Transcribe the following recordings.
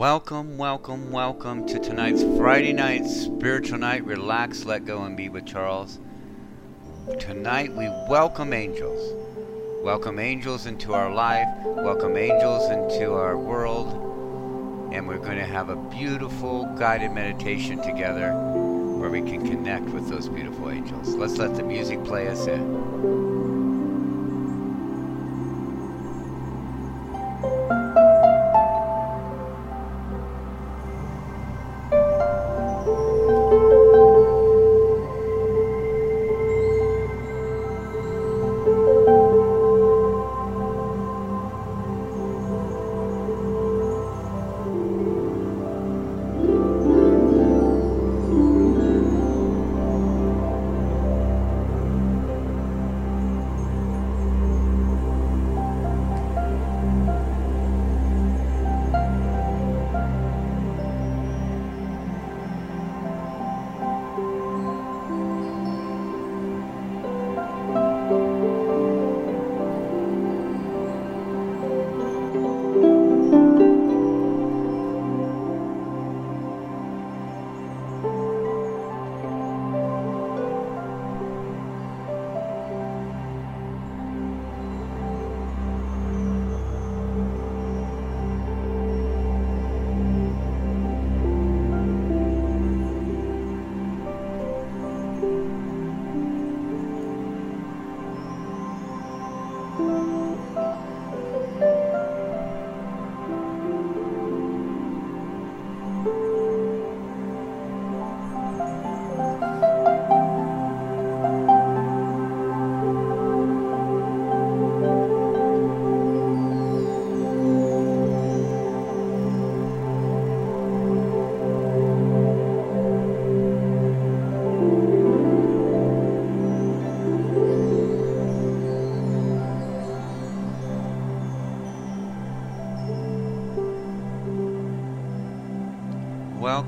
Welcome, welcome, welcome to tonight's Friday night spiritual night. Relax, let go, and be with Charles. Tonight we welcome angels. Welcome angels into our life. Welcome angels into our world. And we're going to have a beautiful guided meditation together where we can connect with those beautiful angels. Let's let the music play us in.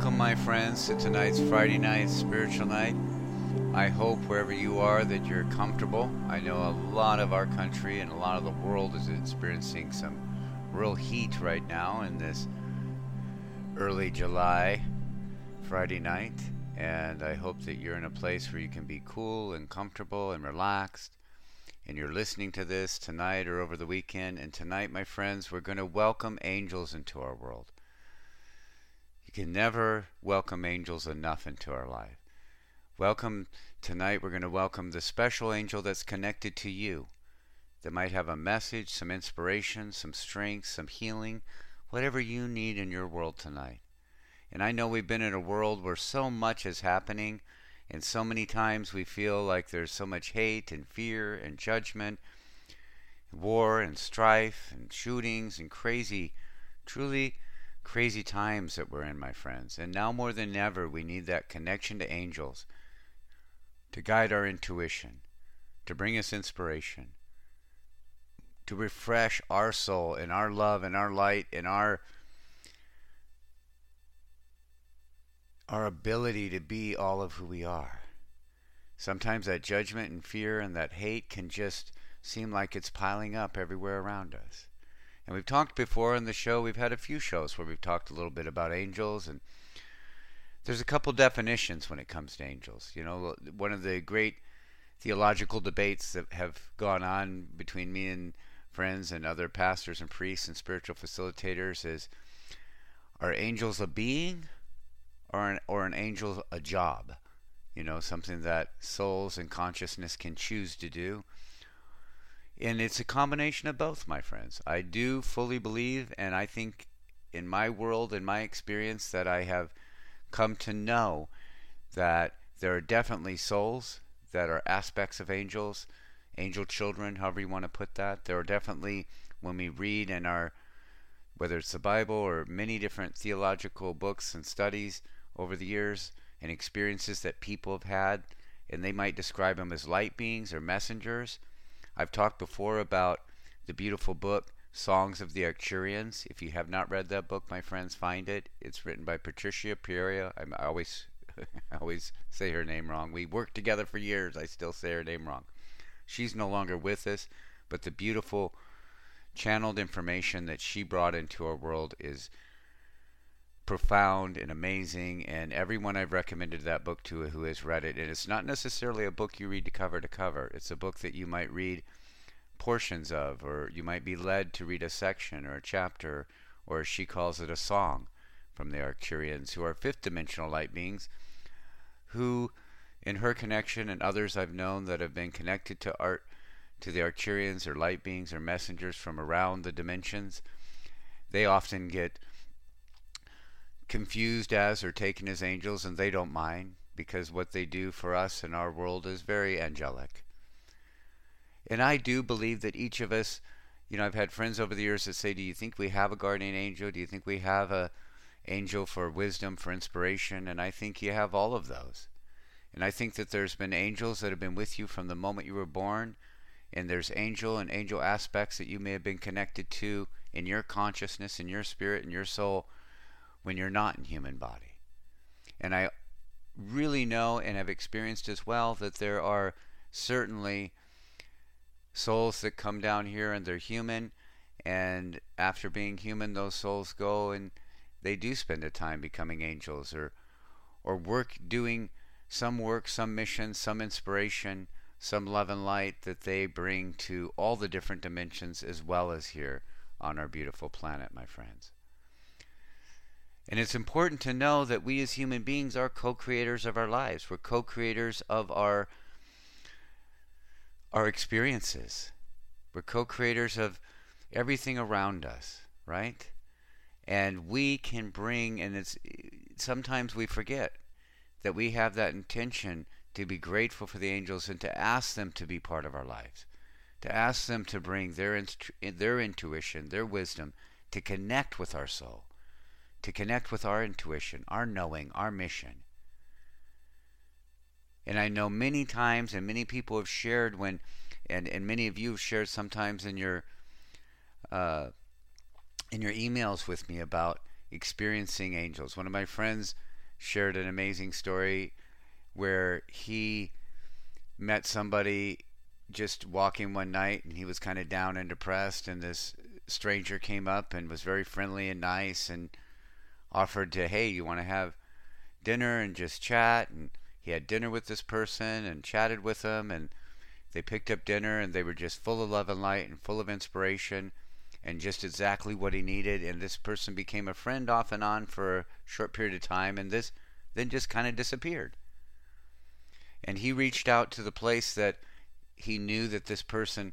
Welcome, my friends, to tonight's Friday night spiritual night. I hope wherever you are that you're comfortable. I know a lot of our country and a lot of the world is experiencing some real heat right now in this early July Friday night. And I hope that you're in a place where you can be cool and comfortable and relaxed. And you're listening to this tonight or over the weekend. And tonight, my friends, we're going to welcome angels into our world. You can never welcome angels enough into our life. Welcome tonight. We're going to welcome the special angel that's connected to you that might have a message, some inspiration, some strength, some healing, whatever you need in your world tonight. And I know we've been in a world where so much is happening, and so many times we feel like there's so much hate and fear and judgment, war and strife and shootings and crazy, truly crazy times that we're in, my friends. And now more than ever, we need that connection to angels to guide our intuition, to bring us inspiration, to refresh our soul and our love and our light and our our ability to be all of who we are. Sometimes that judgment and fear and that hate can just seem like it's piling up everywhere around us. And we've talked before in the show, we've had a few shows where we've talked a little bit about angels and there's a couple definitions when it comes to angels. You know, one of the great theological debates that have gone on between me and friends and other pastors and priests and spiritual facilitators is are angels a being or an, or an angel a job? You know, something that souls and consciousness can choose to do. And it's a combination of both, my friends. I do fully believe, and I think in my world, in my experience, that I have come to know that there are definitely souls that are aspects of angels, angel children, however you want to put that. There are definitely, when we read in our, whether it's the Bible or many different theological books and studies over the years and experiences that people have had, and they might describe them as light beings or messengers I've talked before about the beautiful book Songs of the Arcturians. If you have not read that book, my friends, find it. It's written by Patricia Pereira. I always I always say her name wrong. We worked together for years. I still say her name wrong. She's no longer with us, but the beautiful channeled information that she brought into our world is profound and amazing. And everyone I've recommended that book to who has read it, and it's not necessarily a book you read to cover to cover. It's a book that you might read portions of, or you might be led to read a section or a chapter, or she calls it a song from the Arcturians, who are fifth dimensional light beings, who, in her connection and others I've known that have been connected to art, to the Arcturians or light beings or messengers from around the dimensions, they often get confused as or taken as angels, and they don't mind because what they do for us in our world is very angelic. And I do believe that each of us, you know, I've had friends over the years that say, "Do you think we have a guardian angel? Do you think we have a angel for wisdom, for inspiration?" And I think you have all of those. And I think that there's been angels that have been with you from the moment you were born, and there's angel and angel aspects that you may have been connected to in your consciousness, in your spirit, in your soul when you're not in human body. And I really know and have experienced as well that there are certainly souls that come down here and they're human and after being human those souls go and they do spend a time becoming angels or or work doing some work, some mission, some inspiration, some love and light that they bring to all the different dimensions as well as here on our beautiful planet, my friends. And it's important to know that we as human beings are co-creators of our lives. We're co-creators of our our experiences. We're co-creators of everything around us, right? And we can bring and it's sometimes we forget that we have that intention to be grateful for the angels and to ask them to be part of our lives. To ask them to bring their their intuition, their wisdom to connect with our soul to connect with our intuition, our knowing, our mission. And I know many times, and many people have shared when, and, and many of you have shared sometimes in your uh, in your emails with me about experiencing angels. One of my friends shared an amazing story where he met somebody just walking one night and he was kind of down and depressed and this stranger came up and was very friendly and nice and offered to, hey, you want to have dinner and just chat? And he had dinner with this person and chatted with them, and they picked up dinner and they were just full of love and light and full of inspiration and just exactly what he needed. And this person became a friend off and on for a short period of time, and this then just kind of disappeared. And he reached out to the place that he knew that this person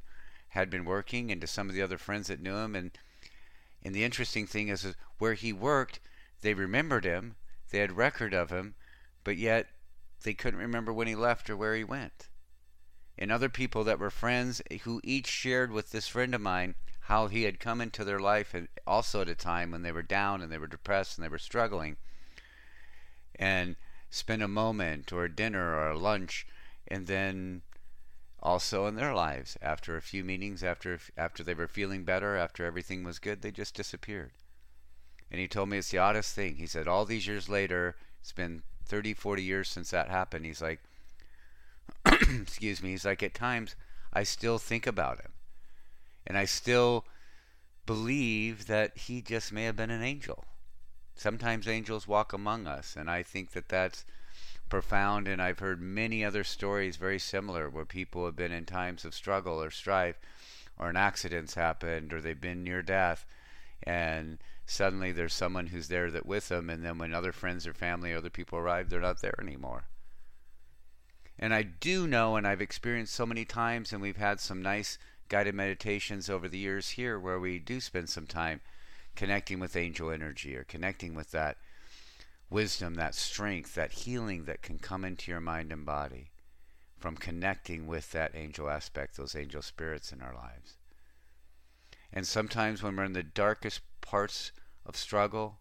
had been working and to some of the other friends that knew him and and the interesting thing is, is where he worked they remembered him, they had record of him, but yet they couldn't remember when he left or where he went. And other people that were friends who each shared with this friend of mine how he had come into their life and also at a time when they were down and they were depressed and they were struggling and spent a moment or a dinner or a lunch and then also in their lives after a few meetings after after they were feeling better after everything was good they just disappeared and he told me it's the oddest thing. He said, all these years later, it's been 30, 40 years since that happened. He's like, excuse me, he's like, at times I still think about him. And I still believe that he just may have been an angel. Sometimes angels walk among us, and I think that that's profound. And I've heard many other stories very similar where people have been in times of struggle or strife, or an accident's happened, or they've been near death, and suddenly there's someone who's there that with them and then when other friends or family or other people arrive they're not there anymore. And i do know and i've experienced so many times and we've had some nice guided meditations over the years here where we do spend some time connecting with angel energy or connecting with that wisdom that strength that healing that can come into your mind and body from connecting with that angel aspect those angel spirits in our lives and sometimes when we're in the darkest parts of struggle,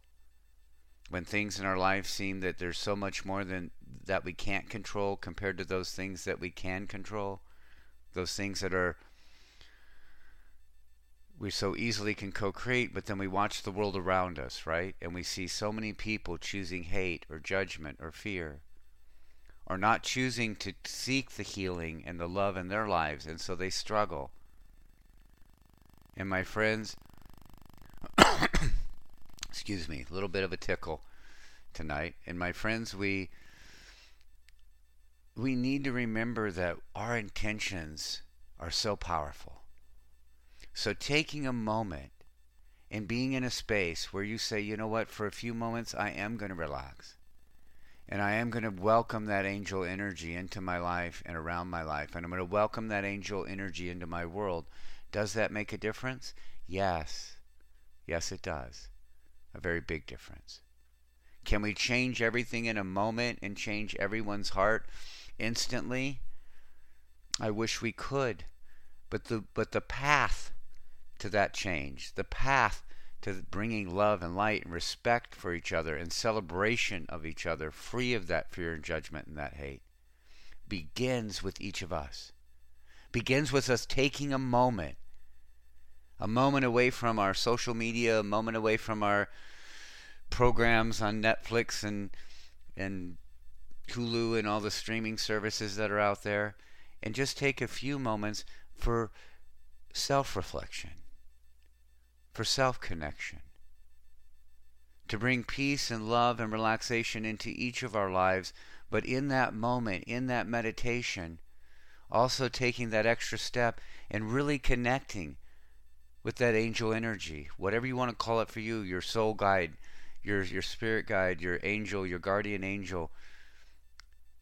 when things in our life seem that there's so much more than that we can't control compared to those things that we can control, those things that are we so easily can co-create, but then we watch the world around us, right? And we see so many people choosing hate or judgment or fear or not choosing to seek the healing and the love in their lives, and so they struggle. And my friends, excuse me, a little bit of a tickle tonight. And my friends, we we need to remember that our intentions are so powerful. So taking a moment and being in a space where you say, you know what, for a few moments I am going to relax. And I am going to welcome that angel energy into my life and around my life. And I'm going to welcome that angel energy into my world. Does that make a difference? Yes. Yes, it does. A very big difference. Can we change everything in a moment and change everyone's heart instantly? I wish we could. But the but the path to that change, the path to bringing love and light and respect for each other and celebration of each other, free of that fear and judgment and that hate, begins with each of us. Begins with us taking a moment, a moment away from our social media, a moment away from our programs on Netflix and and Hulu and all the streaming services that are out there, and just take a few moments for self reflection for self connection, to bring peace and love and relaxation into each of our lives, but in that moment, in that meditation, also taking that extra step and really connecting with that angel energy, whatever you want to call it for you, your soul guide, your your spirit guide, your angel, your guardian angel.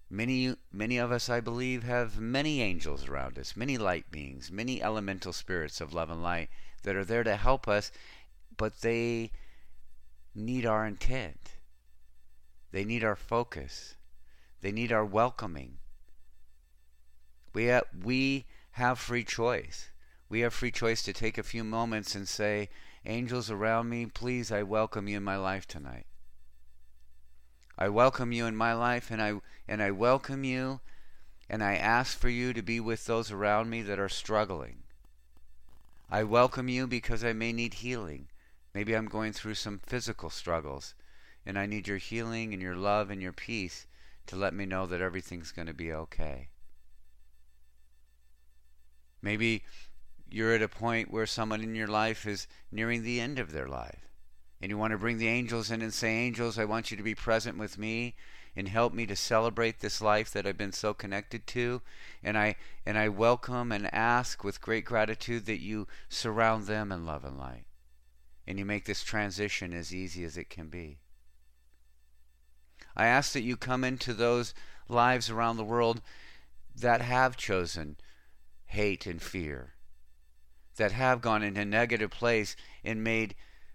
Many many of us I believe have many angels around us, many light beings, many elemental spirits of love and light that are there to help us, but they need our intent. They need our focus. They need our welcoming. We have, we have free choice. We have free choice to take a few moments and say, Angels around me, please, I welcome you in my life tonight. I welcome you in my life and I and I welcome you and I ask for you to be with those around me that are struggling. I welcome you because I may need healing. Maybe I'm going through some physical struggles, and I need your healing and your love and your peace to let me know that everything's going to be okay. Maybe you're at a point where someone in your life is nearing the end of their life, and you want to bring the angels in and say, Angels, I want you to be present with me and help me to celebrate this life that I've been so connected to. And I and I welcome and ask with great gratitude that you surround them in love and light. And you make this transition as easy as it can be. I ask that you come into those lives around the world that have chosen hate and fear, that have gone into negative place and made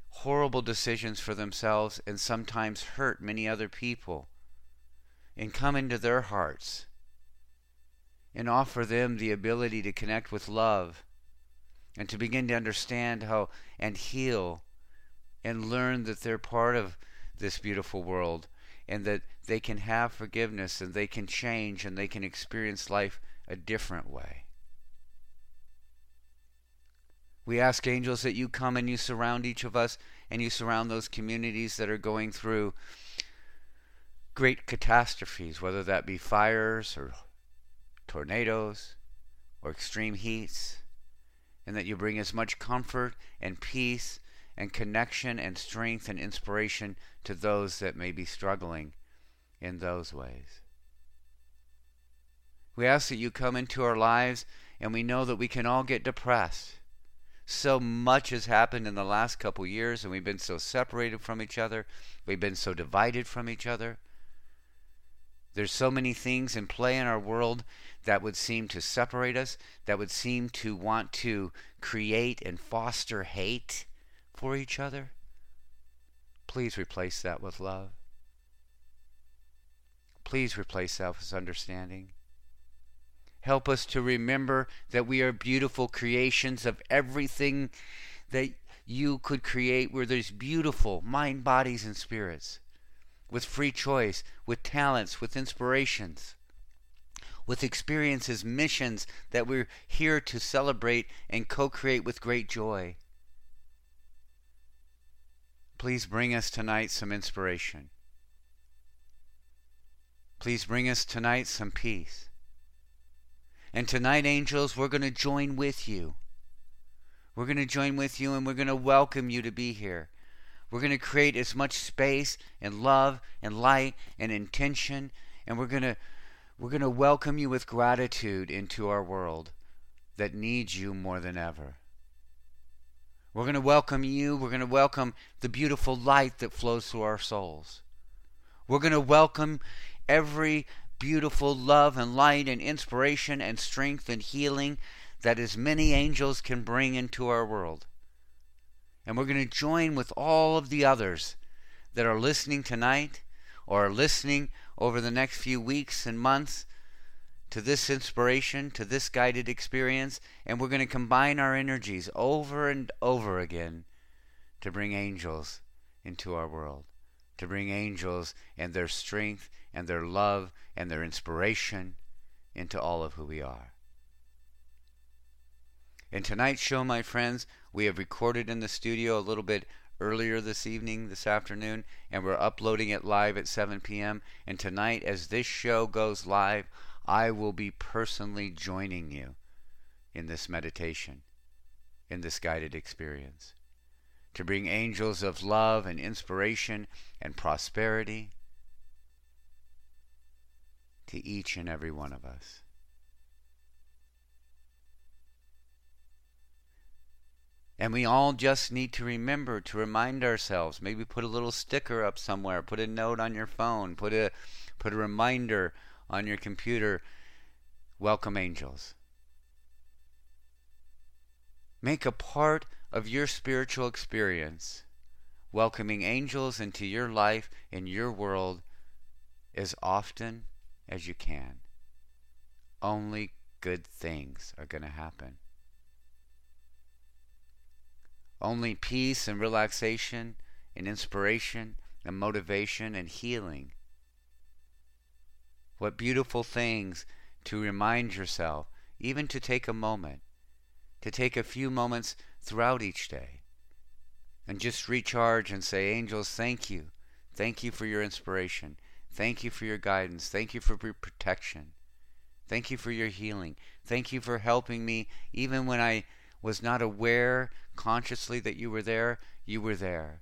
horrible decisions for themselves and sometimes hurt many other people and come into their hearts and offer them the ability to connect with love and to begin to understand how and heal and learn that they're part of this beautiful world and that they can have forgiveness and they can change and they can experience life a different way. We ask angels that you come and you surround each of us and you surround those communities that are going through great catastrophes, whether that be fires or tornadoes or extreme heats, and that you bring as much comfort and peace and connection and strength and inspiration to those that may be struggling in those ways. We ask that you come into our lives, and we know that we can all get depressed. So much has happened in the last couple years, and we've been so separated from each other. We've been so divided from each other. There's so many things in play in our world that would seem to separate us, that would seem to want to create and foster hate for each other. Please replace that with love. Please replace that with understanding. Help us to remember that we are beautiful creations of everything that you could create, where there's beautiful mind, bodies, and spirits with free choice, with talents, with inspirations, with experiences, missions that we're here to celebrate and co create with great joy. Please bring us tonight some inspiration. Please bring us tonight some peace. And tonight, angels, we're going to join with you. We're going to join with you and we're going to welcome you to be here. We're going to create as much space and love and light and intention and we're going to we're going to welcome you with gratitude into our world that needs you more than ever. We're going to welcome you. We're going to welcome the beautiful light that flows through our souls. We're going to welcome every beautiful love and light and inspiration and strength and healing that as many angels can bring into our world. And we're going to join with all of the others that are listening tonight or are listening over the next few weeks and months to this inspiration, to this guided experience, and we're going to combine our energies over and over again to bring angels into our world, to bring angels and their strength and their love and their inspiration into all of who we are. In tonight's show, my friends, we have recorded in the studio a little bit earlier this evening, this afternoon, and we're uploading it live at 7 p.m. And tonight, as this show goes live, I will be personally joining you in this meditation, in this guided experience, to bring angels of love and inspiration and prosperity to each and every one of us. And we all just need to remember to remind ourselves. Maybe put a little sticker up somewhere, put a note on your phone, put a put a reminder on your computer. Welcome angels. Make a part of your spiritual experience welcoming angels into your life and your world as often as you can. Only good things are going to happen. Only peace and relaxation and inspiration and motivation and healing. What beautiful things to remind yourself, even to take a moment, to take a few moments throughout each day, and just recharge and say, Angels, thank you. Thank you for your inspiration. Thank you for your guidance. Thank you for your protection. Thank you for your healing. Thank you for helping me even when I was not aware consciously that you were there, you were there.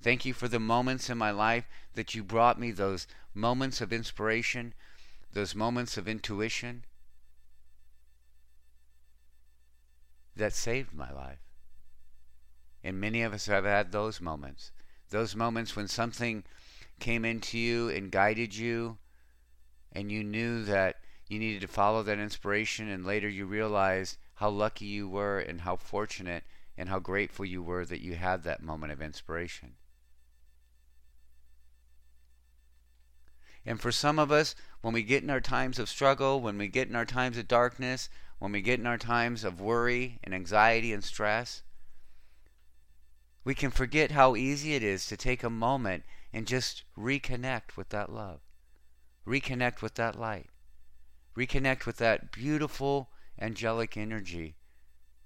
Thank you for the moments in my life that you brought me those moments of inspiration, those moments of intuition that saved my life. And many of us have had those moments. Those moments when something came into you and guided you, and you knew that you needed to follow that inspiration, and later you realized how lucky you were and how fortunate and how grateful you were that you had that moment of inspiration. And for some of us, when we get in our times of struggle, when we get in our times of darkness, when we get in our times of worry and anxiety and stress, we can forget how easy it is to take a moment and just reconnect with that love, reconnect with that light, reconnect with that beautiful angelic energy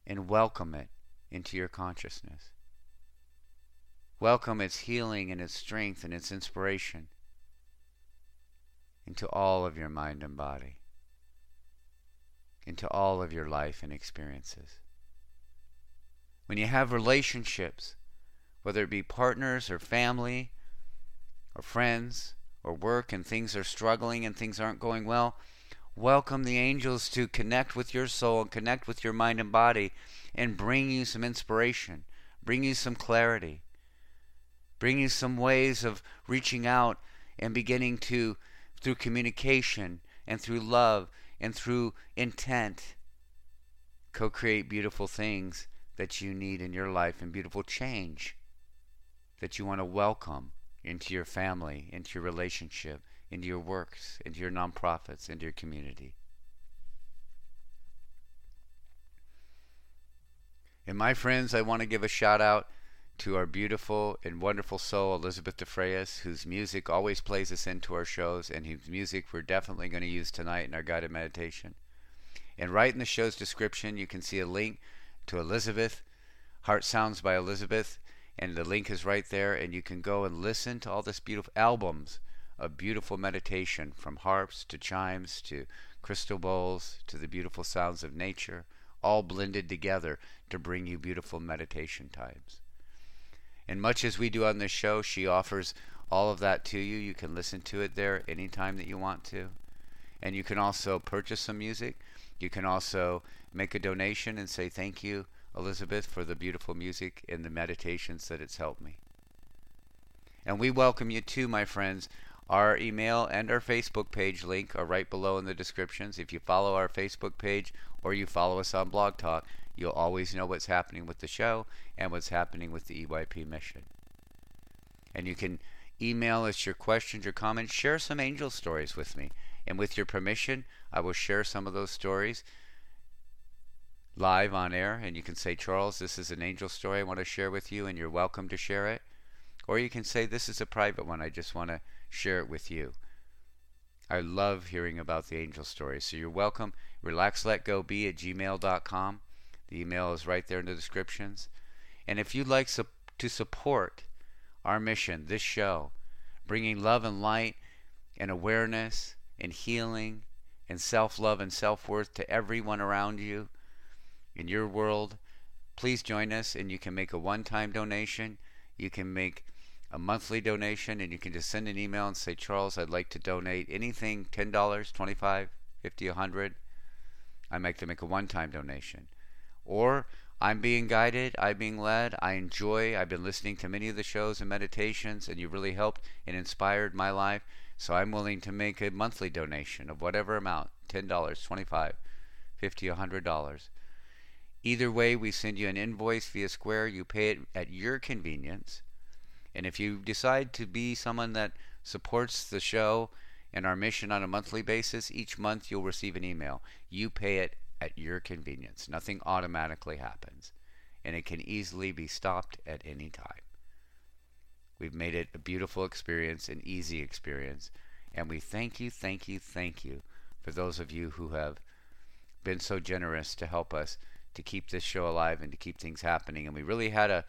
and welcome it into your consciousness. Welcome its healing and its strength and its inspiration into all of your mind and body, into all of your life and experiences. When you have relationships, whether it be partners or family or friends or work and things are struggling and things aren't going well, welcome the angels to connect with your soul and connect with your mind and body and bring you some inspiration, bring you some clarity, bring you some ways of reaching out and beginning to, through communication and through love and through intent, co create beautiful things that you need in your life and beautiful change that you want to welcome into your family, into your relationship, into your works, into your nonprofits, into your community. And my friends, I want to give a shout out to our beautiful and wonderful soul, Elissabeth DeFreitas, whose music always plays us into our shows, and whose music we're definitely going to use tonight in our guided meditation. And right in the show's description, you can see a link to Elissabeth, Heart Sounds by Elissabeth, and the link is right there, and you can go and listen to all this beautiful albums of beautiful meditation from harps to chimes to crystal bowls to the beautiful sounds of nature, all blended together to bring you beautiful meditation times. And much as we do on this show, she offers all of that to you. You can listen to it there anytime that you want to. And you can also purchase some music. You can also make a donation and say thank you, Elissabeth, for the beautiful music and the meditations that it's helped me. And we welcome you too, my friends. Our email and our Facebook page link are right below in the descriptions. If you follow our Facebook page or you follow us on Blog Talk, you'll always know what's happening with the show and what's happening with the EYP mission. And you can email us your questions your comments. Share some angel stories with me. And with your permission, I will share some of those stories live on air. And you can say, Charles, this is an angel story I want to share with you, and you're welcome to share it. Or you can say, this is a private one. I just want to share it with you. I love hearing about the angel stories. So you're welcome. RelaxLetGoBe at gmail.com. The email is right there in the descriptions. And if you'd like to support our mission, this show, bringing love and light and awareness and healing and self love and self worth to everyone around you in your world, please join us and you can make a one time donation. You can make a monthly donation and you can just send an email and say, Charles, I'd like to donate anything $10, $25, 50 100 I make to make a one time donation. Or I'm being guided, I'm being led, I enjoy, I've been listening to many of the shows and meditations, and you've really helped and inspired my life. So I'm willing to make a monthly donation of whatever amount $10, $25, $50, $100. Either way, we send you an invoice via Square. You pay it at your convenience. And if you decide to be someone that supports the show and our mission on a monthly basis, each month you'll receive an email. You pay it at your convenience. Nothing automatically happens, and it can easily be stopped at any time. We've made it a beautiful experience, an easy experience, and we thank you, thank you, thank you for those of you who have been so generous to help us to keep this show alive and to keep things happening. And we really had a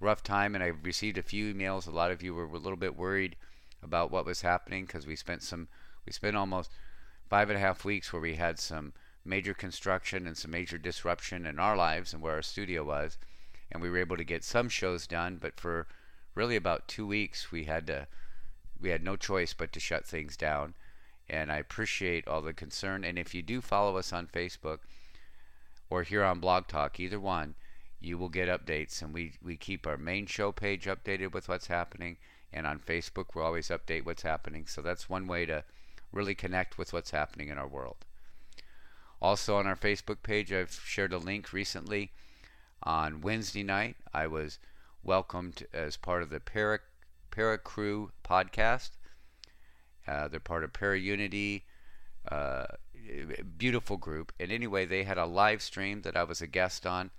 rough time, and I received a few emails. A lot of you were a little bit worried about what was happening because we spent some, we spent almost five and a half weeks where we had some major construction and some major disruption in our lives and where our studio was. And we were able to get some shows done, but for really about two weeks we had to we had no choice but to shut things down. And I appreciate all the concern. And if you do follow us on Facebook or here on Blog Talk, either one, you will get updates. And we, we keep our main show page updated with what's happening. And on Facebook, we'll always update what's happening. So that's one way to really connect with what's happening in our world. Also, on our Facebook page, I've shared a link recently. On Wednesday night, I was welcomed as part of the Para, Para Crew podcast. Uh, they're part of Para Unity, uh, beautiful group. And anyway, they had a live stream that I was a guest on,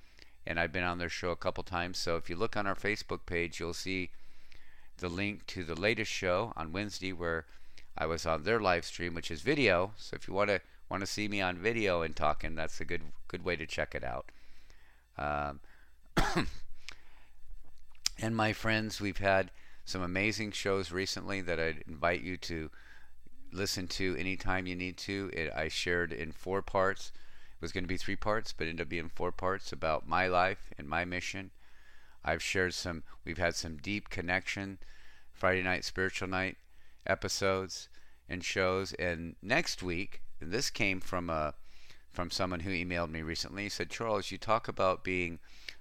and I've been on their show a couple times. So if you look on our Facebook page, you'll see the link to the latest show on Wednesday where I was on their live stream, which is video. So if you want to want to see me on video and talking, that's a good good way to check it out. Um, and my friends, we've had some amazing shows recently that I'd invite you to listen to anytime you need to. It, I shared in four parts. It was going to be three parts, but ended up being four parts about my life and my mission. I've shared some. We've had some deep connection Friday night spiritual night episodes and shows. And next week and this came from a from someone who emailed me recently. He said, Charles, you talk about being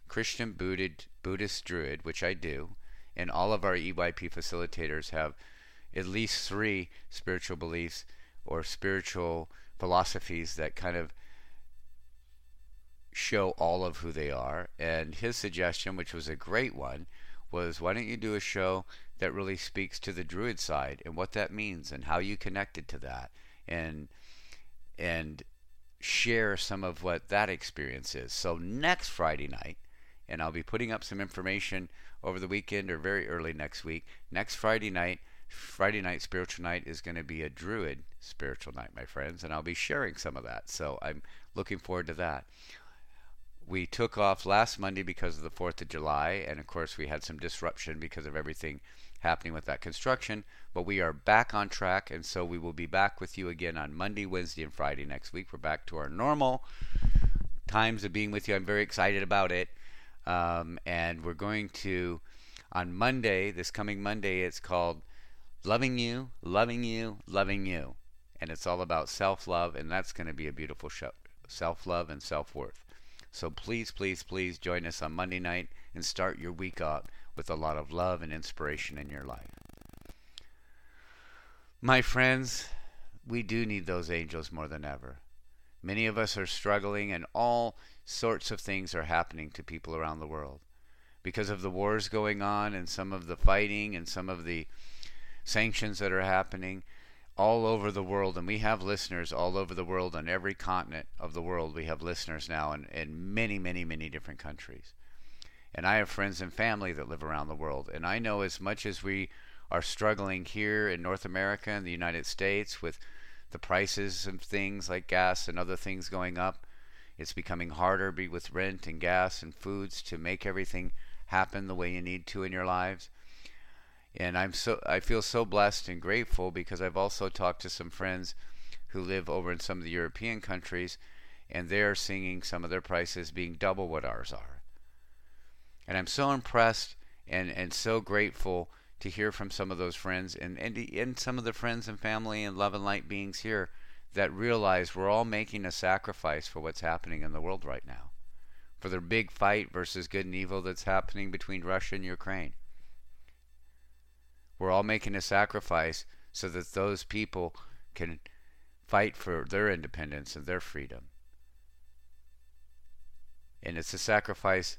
Christian Buddhist, Buddhist Druid, which I do, and all of our EYP facilitators have at least three spiritual beliefs or spiritual philosophies that kind of show all of who they are. And his suggestion, which was a great one, was why don't you do a show that really speaks to the Druid side and what that means and how you connected to that and and share some of what that experience is. So next Friday night, and I'll be putting up some information over the weekend or very early next week. Next Friday night, Friday night spiritual night is going to be a druid spiritual night, my friends, and I'll be sharing some of that. So I'm looking forward to that. We took off last Monday because of the 4th of July, and of course, we had some disruption because of everything happening with that construction. But we are back on track, and so we will be back with you again on Monday, Wednesday, and Friday next week. We're back to our normal times of being with you. I'm very excited about it. Um, and we're going to, On Monday, this coming Monday, it's called Loving You, Loving You, Loving You. And it's all about self love, and that's going to be a beautiful show. Self love and self worth. So please, please, please join us on Monday night and start your week out with a lot of love and inspiration in your life. My friends, we do need those angels more than ever. Many of us are struggling, and all sorts of things are happening to people around the world because of the wars going on and some of the fighting and some of the sanctions that are happening all over the world. And we have listeners all over the world on every continent of the world. We have listeners now in, in many, many, many different countries. And I have friends and family that live around the world. And I know as much as we are struggling here in North America and the United States with the prices of things like gas and other things going up, it's becoming harder with rent and gas and foods to make everything happen the way you need to in your lives. And I'm so I feel so blessed and grateful because I've also talked to some friends who live over in some of the European countries and they're seeing some of their prices being double what ours are. And I'm so impressed and, and so grateful to hear from some of those friends and, and, and some of the friends and family and love and light beings here that realize we're all making a sacrifice for what's happening in the world right now. For the big fight versus good and evil that's happening between Russia and Ukraine. We're all making a sacrifice so that those people can fight for their independence and their freedom. And it's a sacrifice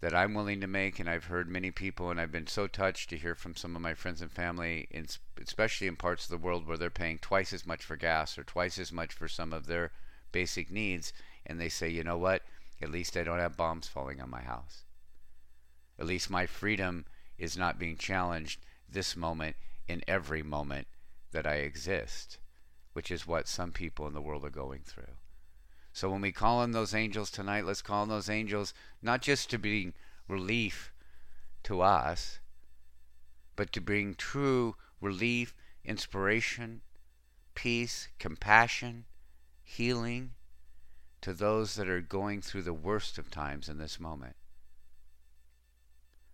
that I'm willing to make, and I've heard many people, and I've been so touched to hear from some of my friends and family, in, especially in parts of the world where they're paying twice as much for gas or twice as much for some of their basic needs, and they say, you know what? At least I don't have bombs falling on my house. At least my freedom is not being challenged this moment in every moment that I exist, which is what some people in the world are going through. So when we call on those angels tonight, let's call on those angels not just to bring relief to us, but to bring true relief, inspiration, peace, compassion, healing to those that are going through the worst of times in this moment.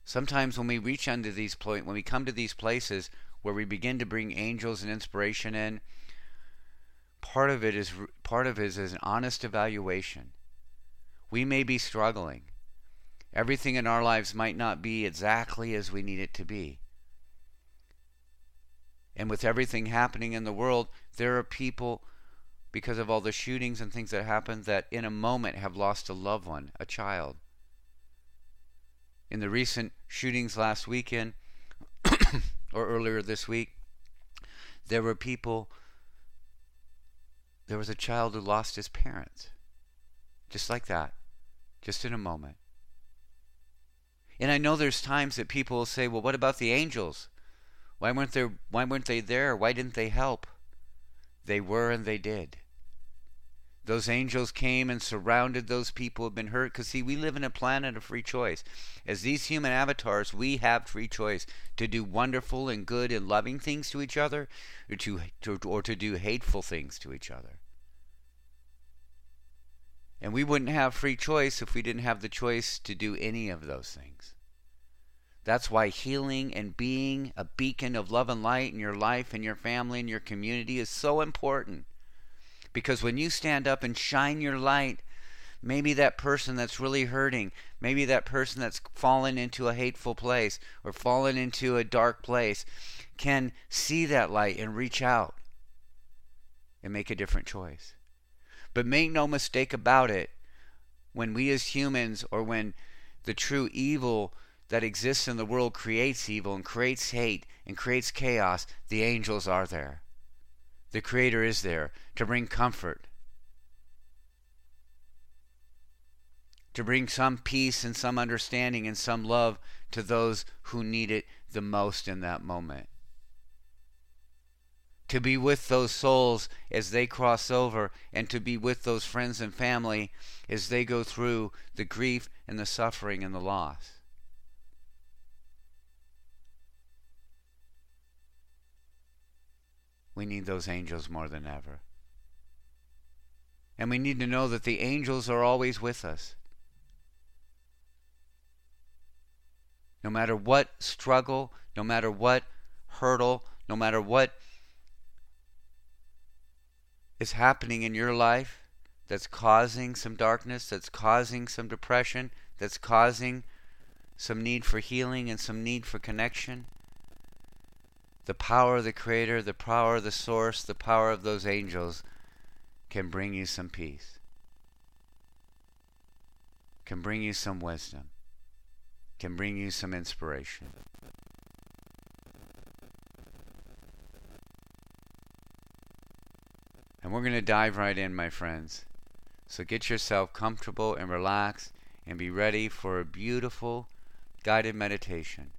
Sometimes when we reach under these point, when we come to these places where we begin to bring angels and inspiration in, part of it is part of it is an honest evaluation. We may be struggling. Everything in our lives might not be exactly as we need it to be. And with everything happening in the world, there are people because of all the shootings and things that happened that in a moment have lost a loved one, a child. In the recent shootings last weekend or earlier this week, there were people there was a child who lost his parents. Just like that. Just in a moment. And I know there's times that people will say, well, what about the angels? Why weren't, there, why weren't they there? Why didn't they help? They were and they did. Those angels came and surrounded those people who have been hurt. Because, see, we live in a planet of free choice. As these human avatars, we have free choice to do wonderful and good and loving things to each other or to, to, or to do hateful things to each other. And we wouldn't have free choice if we didn't have the choice to do any of those things. That's why healing and being a beacon of love and light in your life and your family and your community is so important. Because when you stand up and shine your light, maybe that person that's really hurting, maybe that person that's fallen into a hateful place or fallen into a dark place, can see that light and reach out and make a different choice. But make no mistake about it, when we as humans or when the true evil that exists in the world creates evil and creates hate and creates chaos, the angels are there the Creator is there to bring comfort, to bring some peace and some understanding and some love to those who need it the most in that moment. To be with those souls as they cross over, and to be with those friends and family as they go through the grief and the suffering and the loss. We need those angels more than ever. And we need to know that the angels are always with us. No matter what struggle, no matter what hurdle, no matter what is happening in your life that's causing some darkness, that's causing some depression, that's causing some need for healing and some need for connection. The power of the Creator, the power of the Source, the power of those angels can bring you some peace, can bring you some wisdom, can bring you some inspiration. And we're going to dive right in, my friends. So get yourself comfortable and relaxed and be ready for a beautiful guided meditation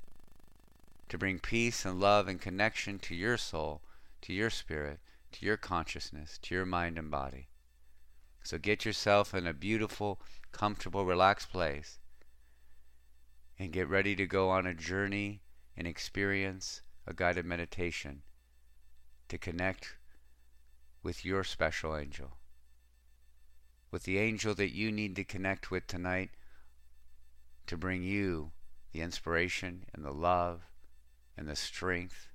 to bring peace and love and connection to your soul, to your spirit, to your consciousness, to your mind and body. So get yourself in a beautiful, comfortable, relaxed place and get ready to go on a journey and experience a guided meditation to connect with your special angel, with the angel that you need to connect with tonight to bring you the inspiration and the love and the strength,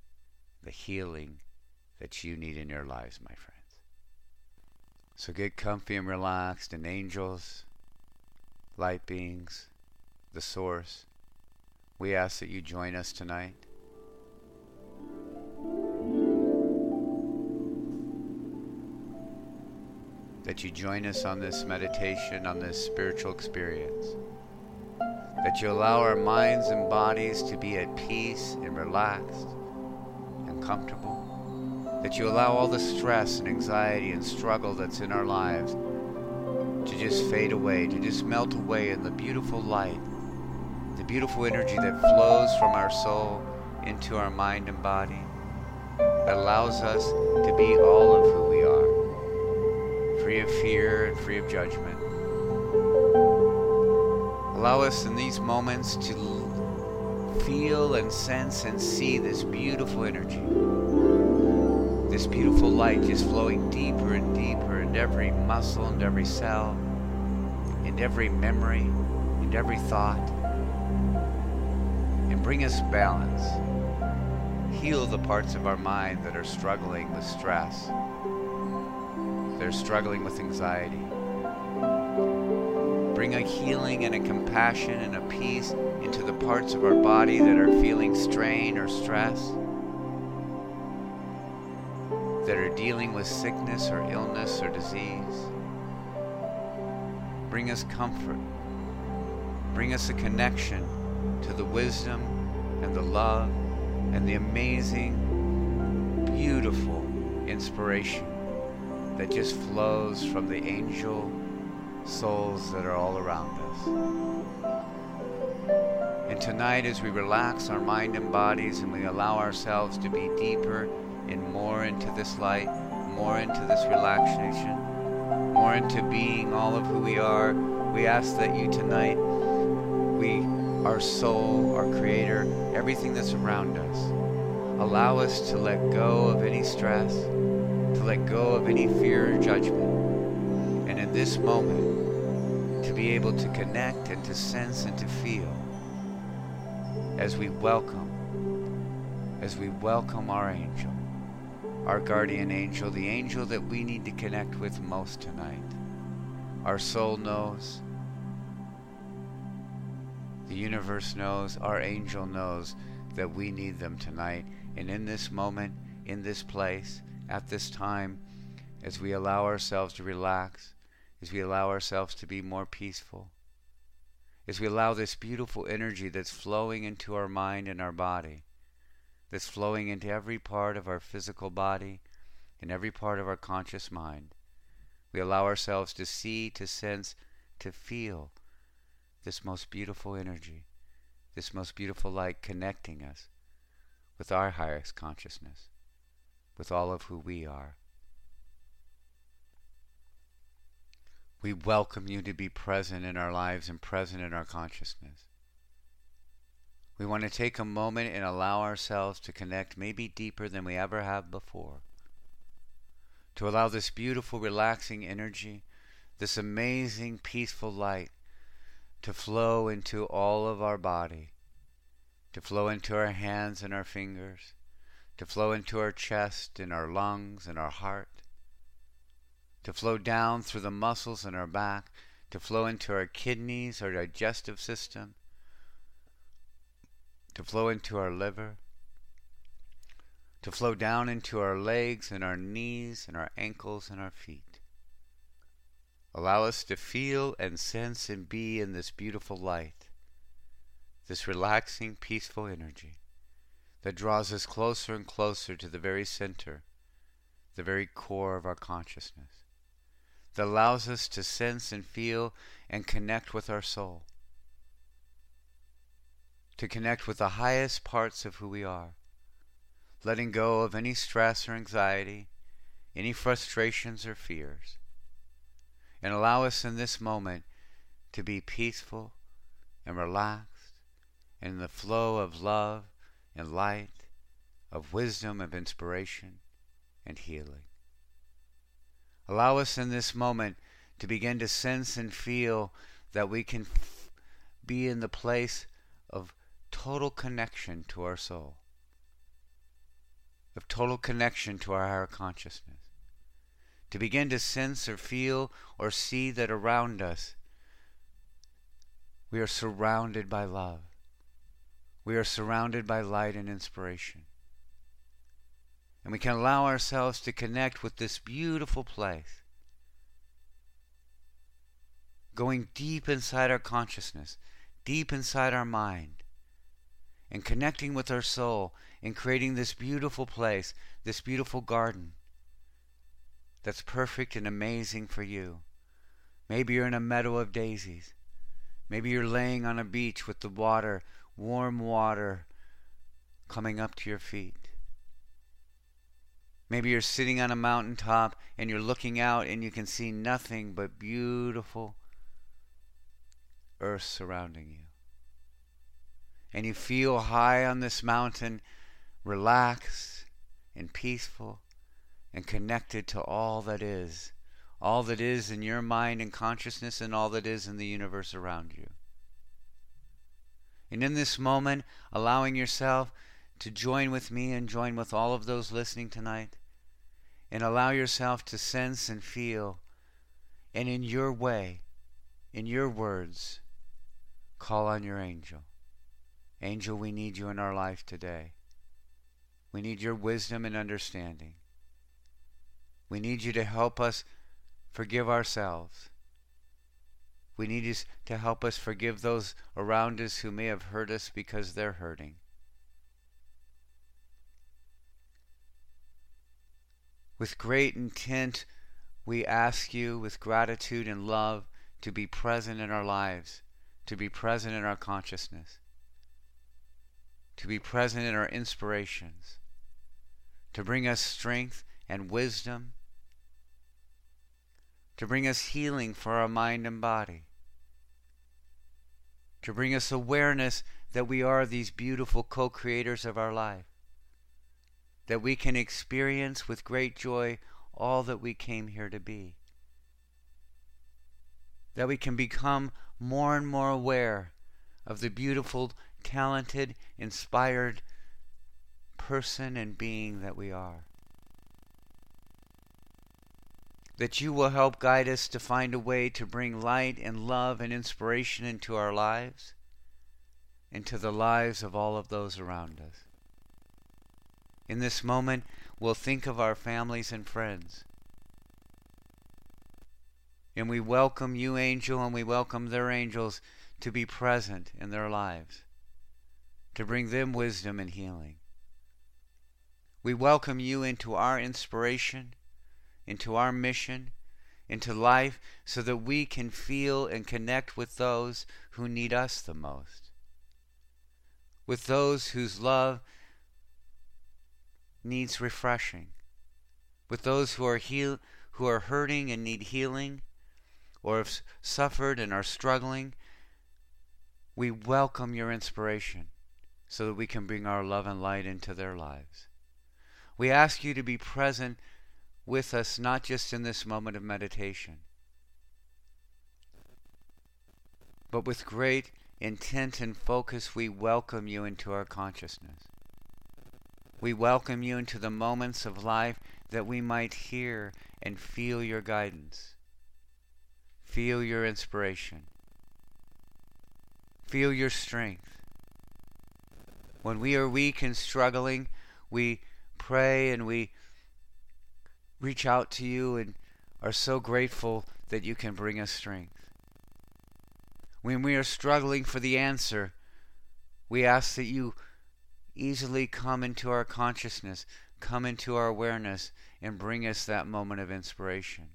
the healing that you need in your lives, my friends. So get comfy and relaxed, and angels, light beings, the source, we ask that you join us tonight. that you join us on this meditation, on this spiritual experience. That you allow our minds and bodies to be at peace and relaxed and comfortable. That you allow all the stress and anxiety and struggle that's in our lives to just fade away, to just melt away in the beautiful light, the beautiful energy that flows from our soul into our mind and body, that allows us to be all of who we are free of fear and free of judgment. Allow us in these moments to feel and sense and see this beautiful energy, this beautiful light just flowing deeper and deeper into every muscle and every cell, into every memory, into every thought, and bring us balance. Heal the parts of our mind that are struggling with stress they're struggling with anxiety. Bring a healing and a compassion and a peace into the parts of our body that are feeling strain or stress, that are dealing with sickness or illness or disease. Bring us comfort. Bring us a connection to the wisdom and the love and the amazing, beautiful inspiration that just flows from the angel souls that are all around us. And tonight, as we relax our mind and bodies and we allow ourselves to be deeper and more into this light, more into this relaxation, more into being all of who we are, we ask that you tonight, we, our soul, our creator, everything that's around us, allow us to let go of any stress to let go of any fear or judgment. And in this moment, to be able to connect and to sense and to feel as we welcome, as we welcome our angel, our guardian angel, the angel that we need to connect with most tonight. Our soul knows, the universe knows, our angel knows that we need them tonight. And in this moment, in this place, at this time as we allow ourselves to relax, as we allow ourselves to be more peaceful, as we allow this beautiful energy that's flowing into our mind and our body, that's flowing into every part of our physical body and every part of our conscious mind. We allow ourselves to see, to sense, to feel this most beautiful energy, this most beautiful light connecting us with our highest consciousness with all of who we are. We welcome you to be present in our lives and present in our consciousness. We want to take a moment and allow ourselves to connect maybe deeper than we ever have before. To allow this beautiful, relaxing energy, this amazing, peaceful light to flow into all of our body, to flow into our hands and our fingers, to flow into our chest and our lungs and our heart, to flow down through the muscles in our back, to flow into our kidneys, our digestive system, to flow into our liver, to flow down into our legs and our knees and our ankles and our feet. Allow us to feel and sense and be in this beautiful light, this relaxing, peaceful energy that draws us closer and closer to the very center, the very core of our consciousness, that allows us to sense and feel and connect with our soul, to connect with the highest parts of who we are, letting go of any stress or anxiety, any frustrations or fears, and allow us in this moment to be peaceful and relaxed and in the flow of love and light, of wisdom, of inspiration, and healing. Allow us in this moment to begin to sense and feel that we can f- be in the place of total connection to our soul of total connection to our higher consciousness. To begin to sense or feel or see that around us we are surrounded by love. We are surrounded by light and inspiration. And we can allow ourselves to connect with this beautiful place. Going deep inside our consciousness, deep inside our mind, and connecting with our soul in creating this beautiful place, this beautiful garden that's perfect and amazing for you. Maybe you're in a meadow of daisies. Maybe you're laying on a beach with the water, warm water, coming up to your feet. Maybe you're sitting on a mountain top and you're looking out and you can see nothing but beautiful earth surrounding you. And you feel high on this mountain relaxed and peaceful and connected to all that is, all that is in your mind and consciousness, and all that is in the universe around you. And in this moment, allowing yourself to join with me and join with all of those listening tonight, and allow yourself to sense and feel, and in your way, in your words, call on your angel. Angel, we need you in our life today. We need your wisdom and understanding. We need you to help us forgive ourselves. We need you to help us forgive those around us who may have hurt us because they're hurting. With great intent, we ask you with gratitude and love to be present in our lives, to be present in our consciousness, to be present in our inspirations, to bring us strength and wisdom, to bring us healing for our mind and body, to bring us awareness that we are these beautiful co creators of our life, that we can experience with great joy all that we came here to be, that we can become more and more aware of the beautiful, talented, inspired person and being that we are. That you will help guide us to find a way to bring light and love and inspiration into our lives, into the lives of all of those around us. In this moment, we'll think of our families and friends. And we welcome you, angel, and we welcome their angels to be present in their lives, to bring them wisdom and healing. We welcome you into our inspiration, into our mission, into life, so that we can feel and connect with those who need us the most, with those whose love needs refreshing, with those who are heal- who are hurting and need healing, or have suffered and are struggling. We welcome your inspiration so that we can bring our love and light into their lives. We ask you to be present with us, not just in this moment of meditation, but with great intent and focus, we welcome you into our consciousness. We welcome you into the moments of life that we might hear and feel your guidance, feel your inspiration, feel your strength. When we are weak and struggling, we pray and we reach out to you and are so grateful that you can bring us strength. When we are struggling for the answer, we ask that you easily come into our consciousness, come into our awareness, and bring us that moment of inspiration.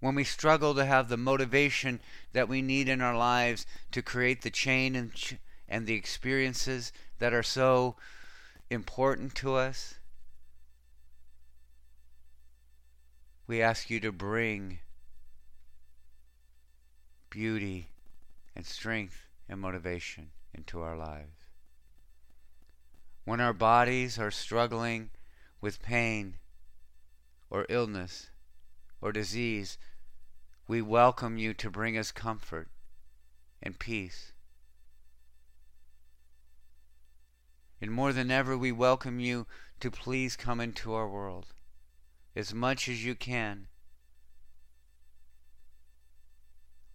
When we struggle to have the motivation that we need in our lives to create the chain and, ch- and the experiences that are so important to us, we ask you to bring beauty and strength and motivation into our lives. When our bodies are struggling with pain or illness or disease, we welcome you to bring us comfort and peace. And more than ever, we welcome you to please come into our world as much as you can.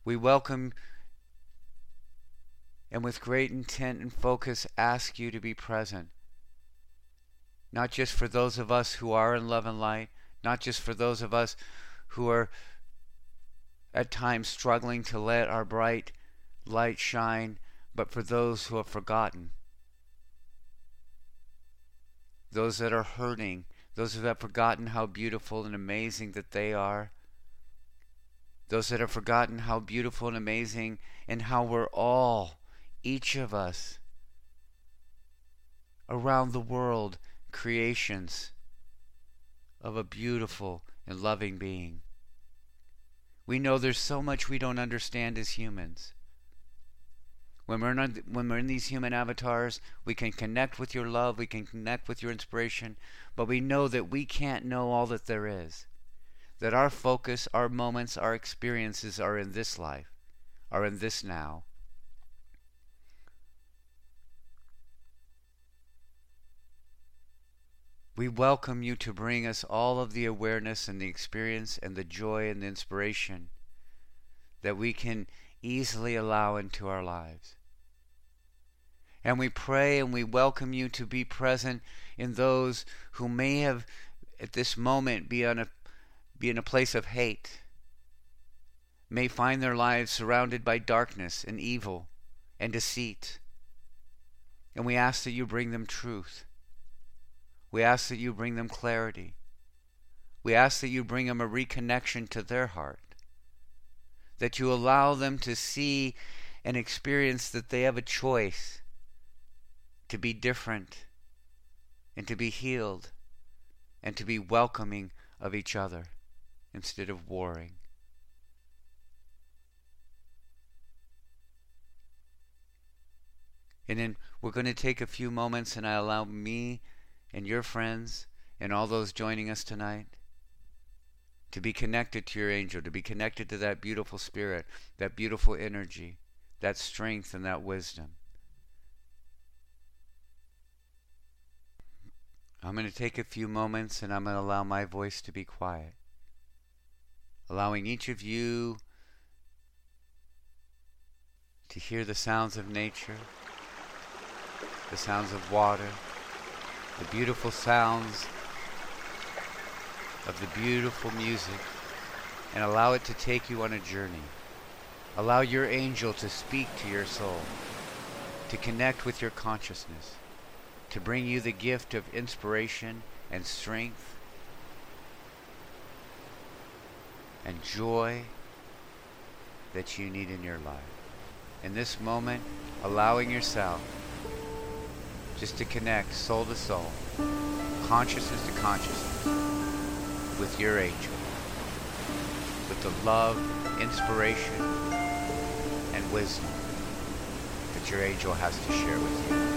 We welcome and with great intent and focus ask you to be present not just for those of us who are in love and light, not just for those of us who are at times struggling to let our bright light shine, but for those who have forgotten, those that are hurting, those who have forgotten how beautiful and amazing that they are, those that have forgotten how beautiful and amazing and how we're all, each of us, around the world, creations of a beautiful and loving being. We know there's so much we don't understand as humans. When we're, in, when we're in these human avatars, we can connect with your love, we can connect with your inspiration, but we know that we can't know all that there is. That our focus, our moments, our experiences are in this life, are in this now. We welcome you to bring us all of the awareness and the experience and the joy and the inspiration that we can easily allow into our lives. And we pray and we welcome you to be present in those who may have at this moment be on a be in a place of hate, may find their lives surrounded by darkness and evil and deceit. And we ask that you bring them truth. We ask that you bring them clarity. We ask that you bring them a reconnection to their heart. That you allow them to see and experience that they have a choice to be different and to be healed and to be welcoming of each other instead of warring. And then we're going to take a few moments and I allow me and your friends and all those joining us tonight to be connected to your angel, to be connected to that beautiful spirit, that beautiful energy, that strength, and that wisdom. I'm going to take a few moments and I'm going to allow my voice to be quiet, allowing each of you to hear the sounds of nature, the sounds of water the beautiful sounds of the beautiful music and allow it to take you on a journey. Allow your angel to speak to your soul, to connect with your consciousness, to bring you the gift of inspiration and strength and joy that you need in your life. In this moment, allowing yourself just to connect soul to soul, consciousness to consciousness with your angel, with the love, inspiration, and wisdom that your angel has to share with you.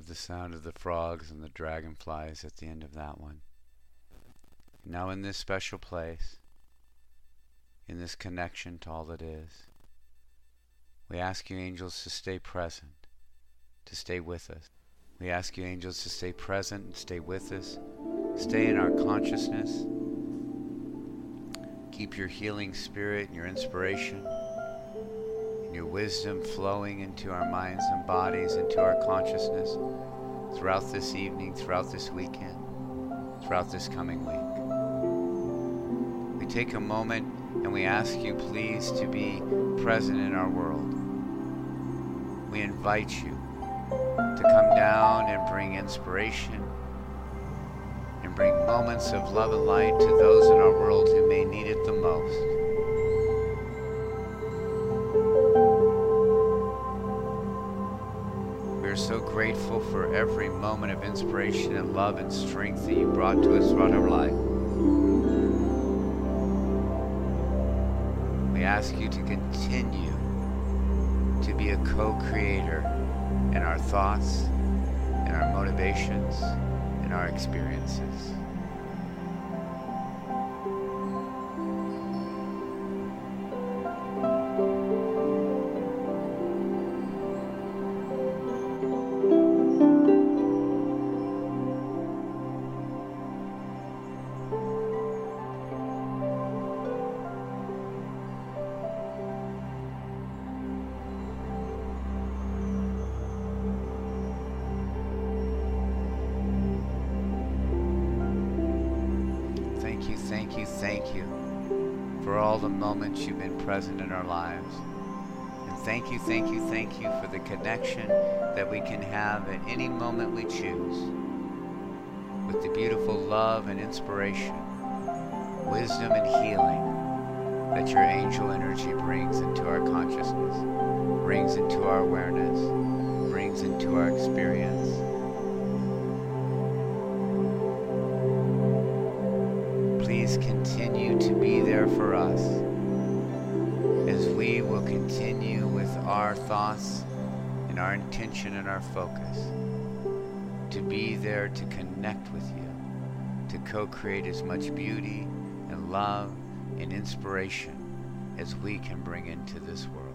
Love the sound of the frogs and the dragonflies at the end of that one. Now, in this special place, in this connection to all that is, we ask you, angels, to stay present, to stay with us. We ask you, angels, to stay present and stay with us, stay in our consciousness. Keep your healing spirit and your inspiration your wisdom flowing into our minds and bodies, into our consciousness throughout this evening, throughout this weekend, throughout this coming week. We take a moment and we ask you, please, to be present in our world. We invite you to come down and bring inspiration and bring moments of love and light to those in our world who may need it the most. Grateful for every moment of inspiration and love and strength that you brought to us throughout our life. We ask you to continue to be a co-creator in our thoughts, in our motivations, in our experiences. Inspiration, wisdom and healing that your angel energy brings into our consciousness, brings into our awareness, brings into our experience. Please continue to be there for us as we will continue with our thoughts and our intention and our focus to be there to connect with you, to co create as much beauty and love and inspiration as we can bring into this world.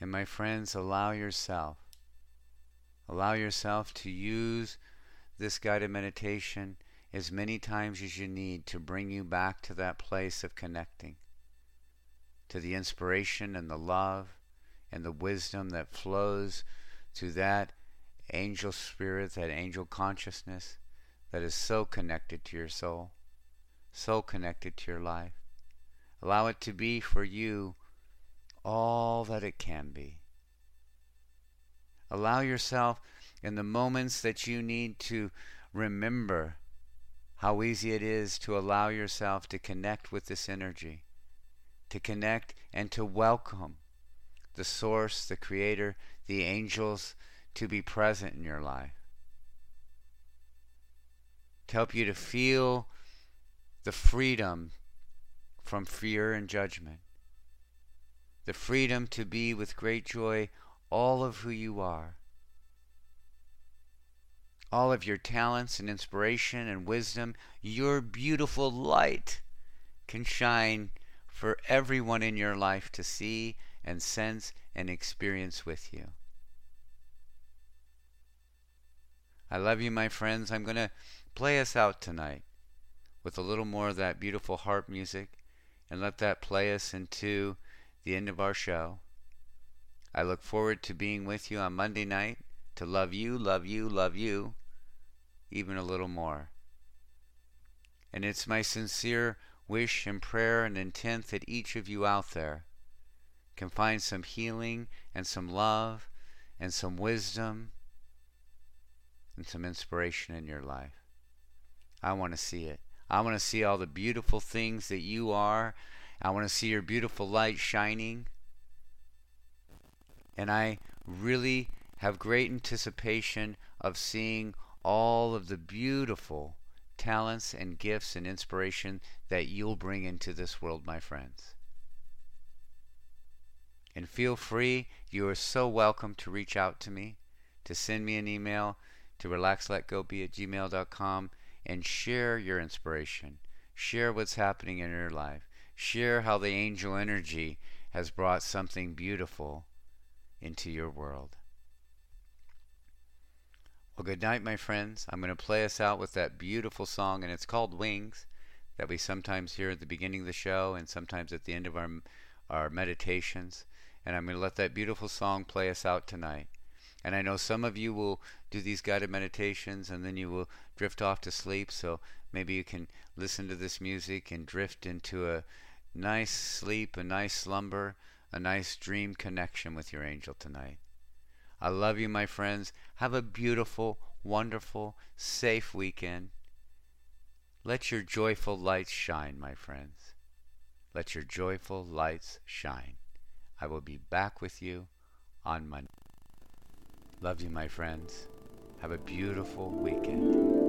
And my friends, allow yourself, allow yourself to use this guided meditation as many times as you need to bring you back to that place of connecting, to the inspiration and the love and the wisdom that flows to that angel spirit, that angel consciousness that is so connected to your soul, so connected to your life. Allow it to be for you all that it can be. Allow yourself in the moments that you need to remember how easy it is to allow yourself to connect with this energy, to connect and to welcome the source, the creator, the angels to be present in your life. To help you to feel the freedom from fear and judgment the freedom to be with great joy all of who you are. All of your talents and inspiration and wisdom, your beautiful light can shine for everyone in your life to see and sense and experience with you. I love you, my friends. I'm going to play us out tonight with a little more of that beautiful harp music and let that play us into the end of our show. I look forward to being with you on Monday night to love you, love you, love you even a little more. And it's my sincere wish and prayer and intent that each of you out there can find some healing and some love and some wisdom and some inspiration in your life. I want to see it. I want to see all the beautiful things that you are I want to see your beautiful light shining. And I really have great anticipation of seeing all of the beautiful talents and gifts and inspiration that you'll bring into this world, my friends. And feel free, you are so welcome to reach out to me, to send me an email to relaxletgobe at gmail.com and share your inspiration. Share what's happening in your life. Share how the angel energy has brought something beautiful into your world. Well, good night, my friends. I'm going to play us out with that beautiful song, and it's called Wings, that we sometimes hear at the beginning of the show and sometimes at the end of our, our meditations. And I'm going to let that beautiful song play us out tonight. And I know some of you will do these guided meditations and then you will drift off to sleep. So maybe you can listen to this music and drift into a nice sleep, a nice slumber, a nice dream connection with your angel tonight. I love you, my friends. Have a beautiful, wonderful, safe weekend. Let your joyful lights shine, my friends. Let your joyful lights shine. I will be back with you on Monday. Love you, my friends. Have a beautiful weekend.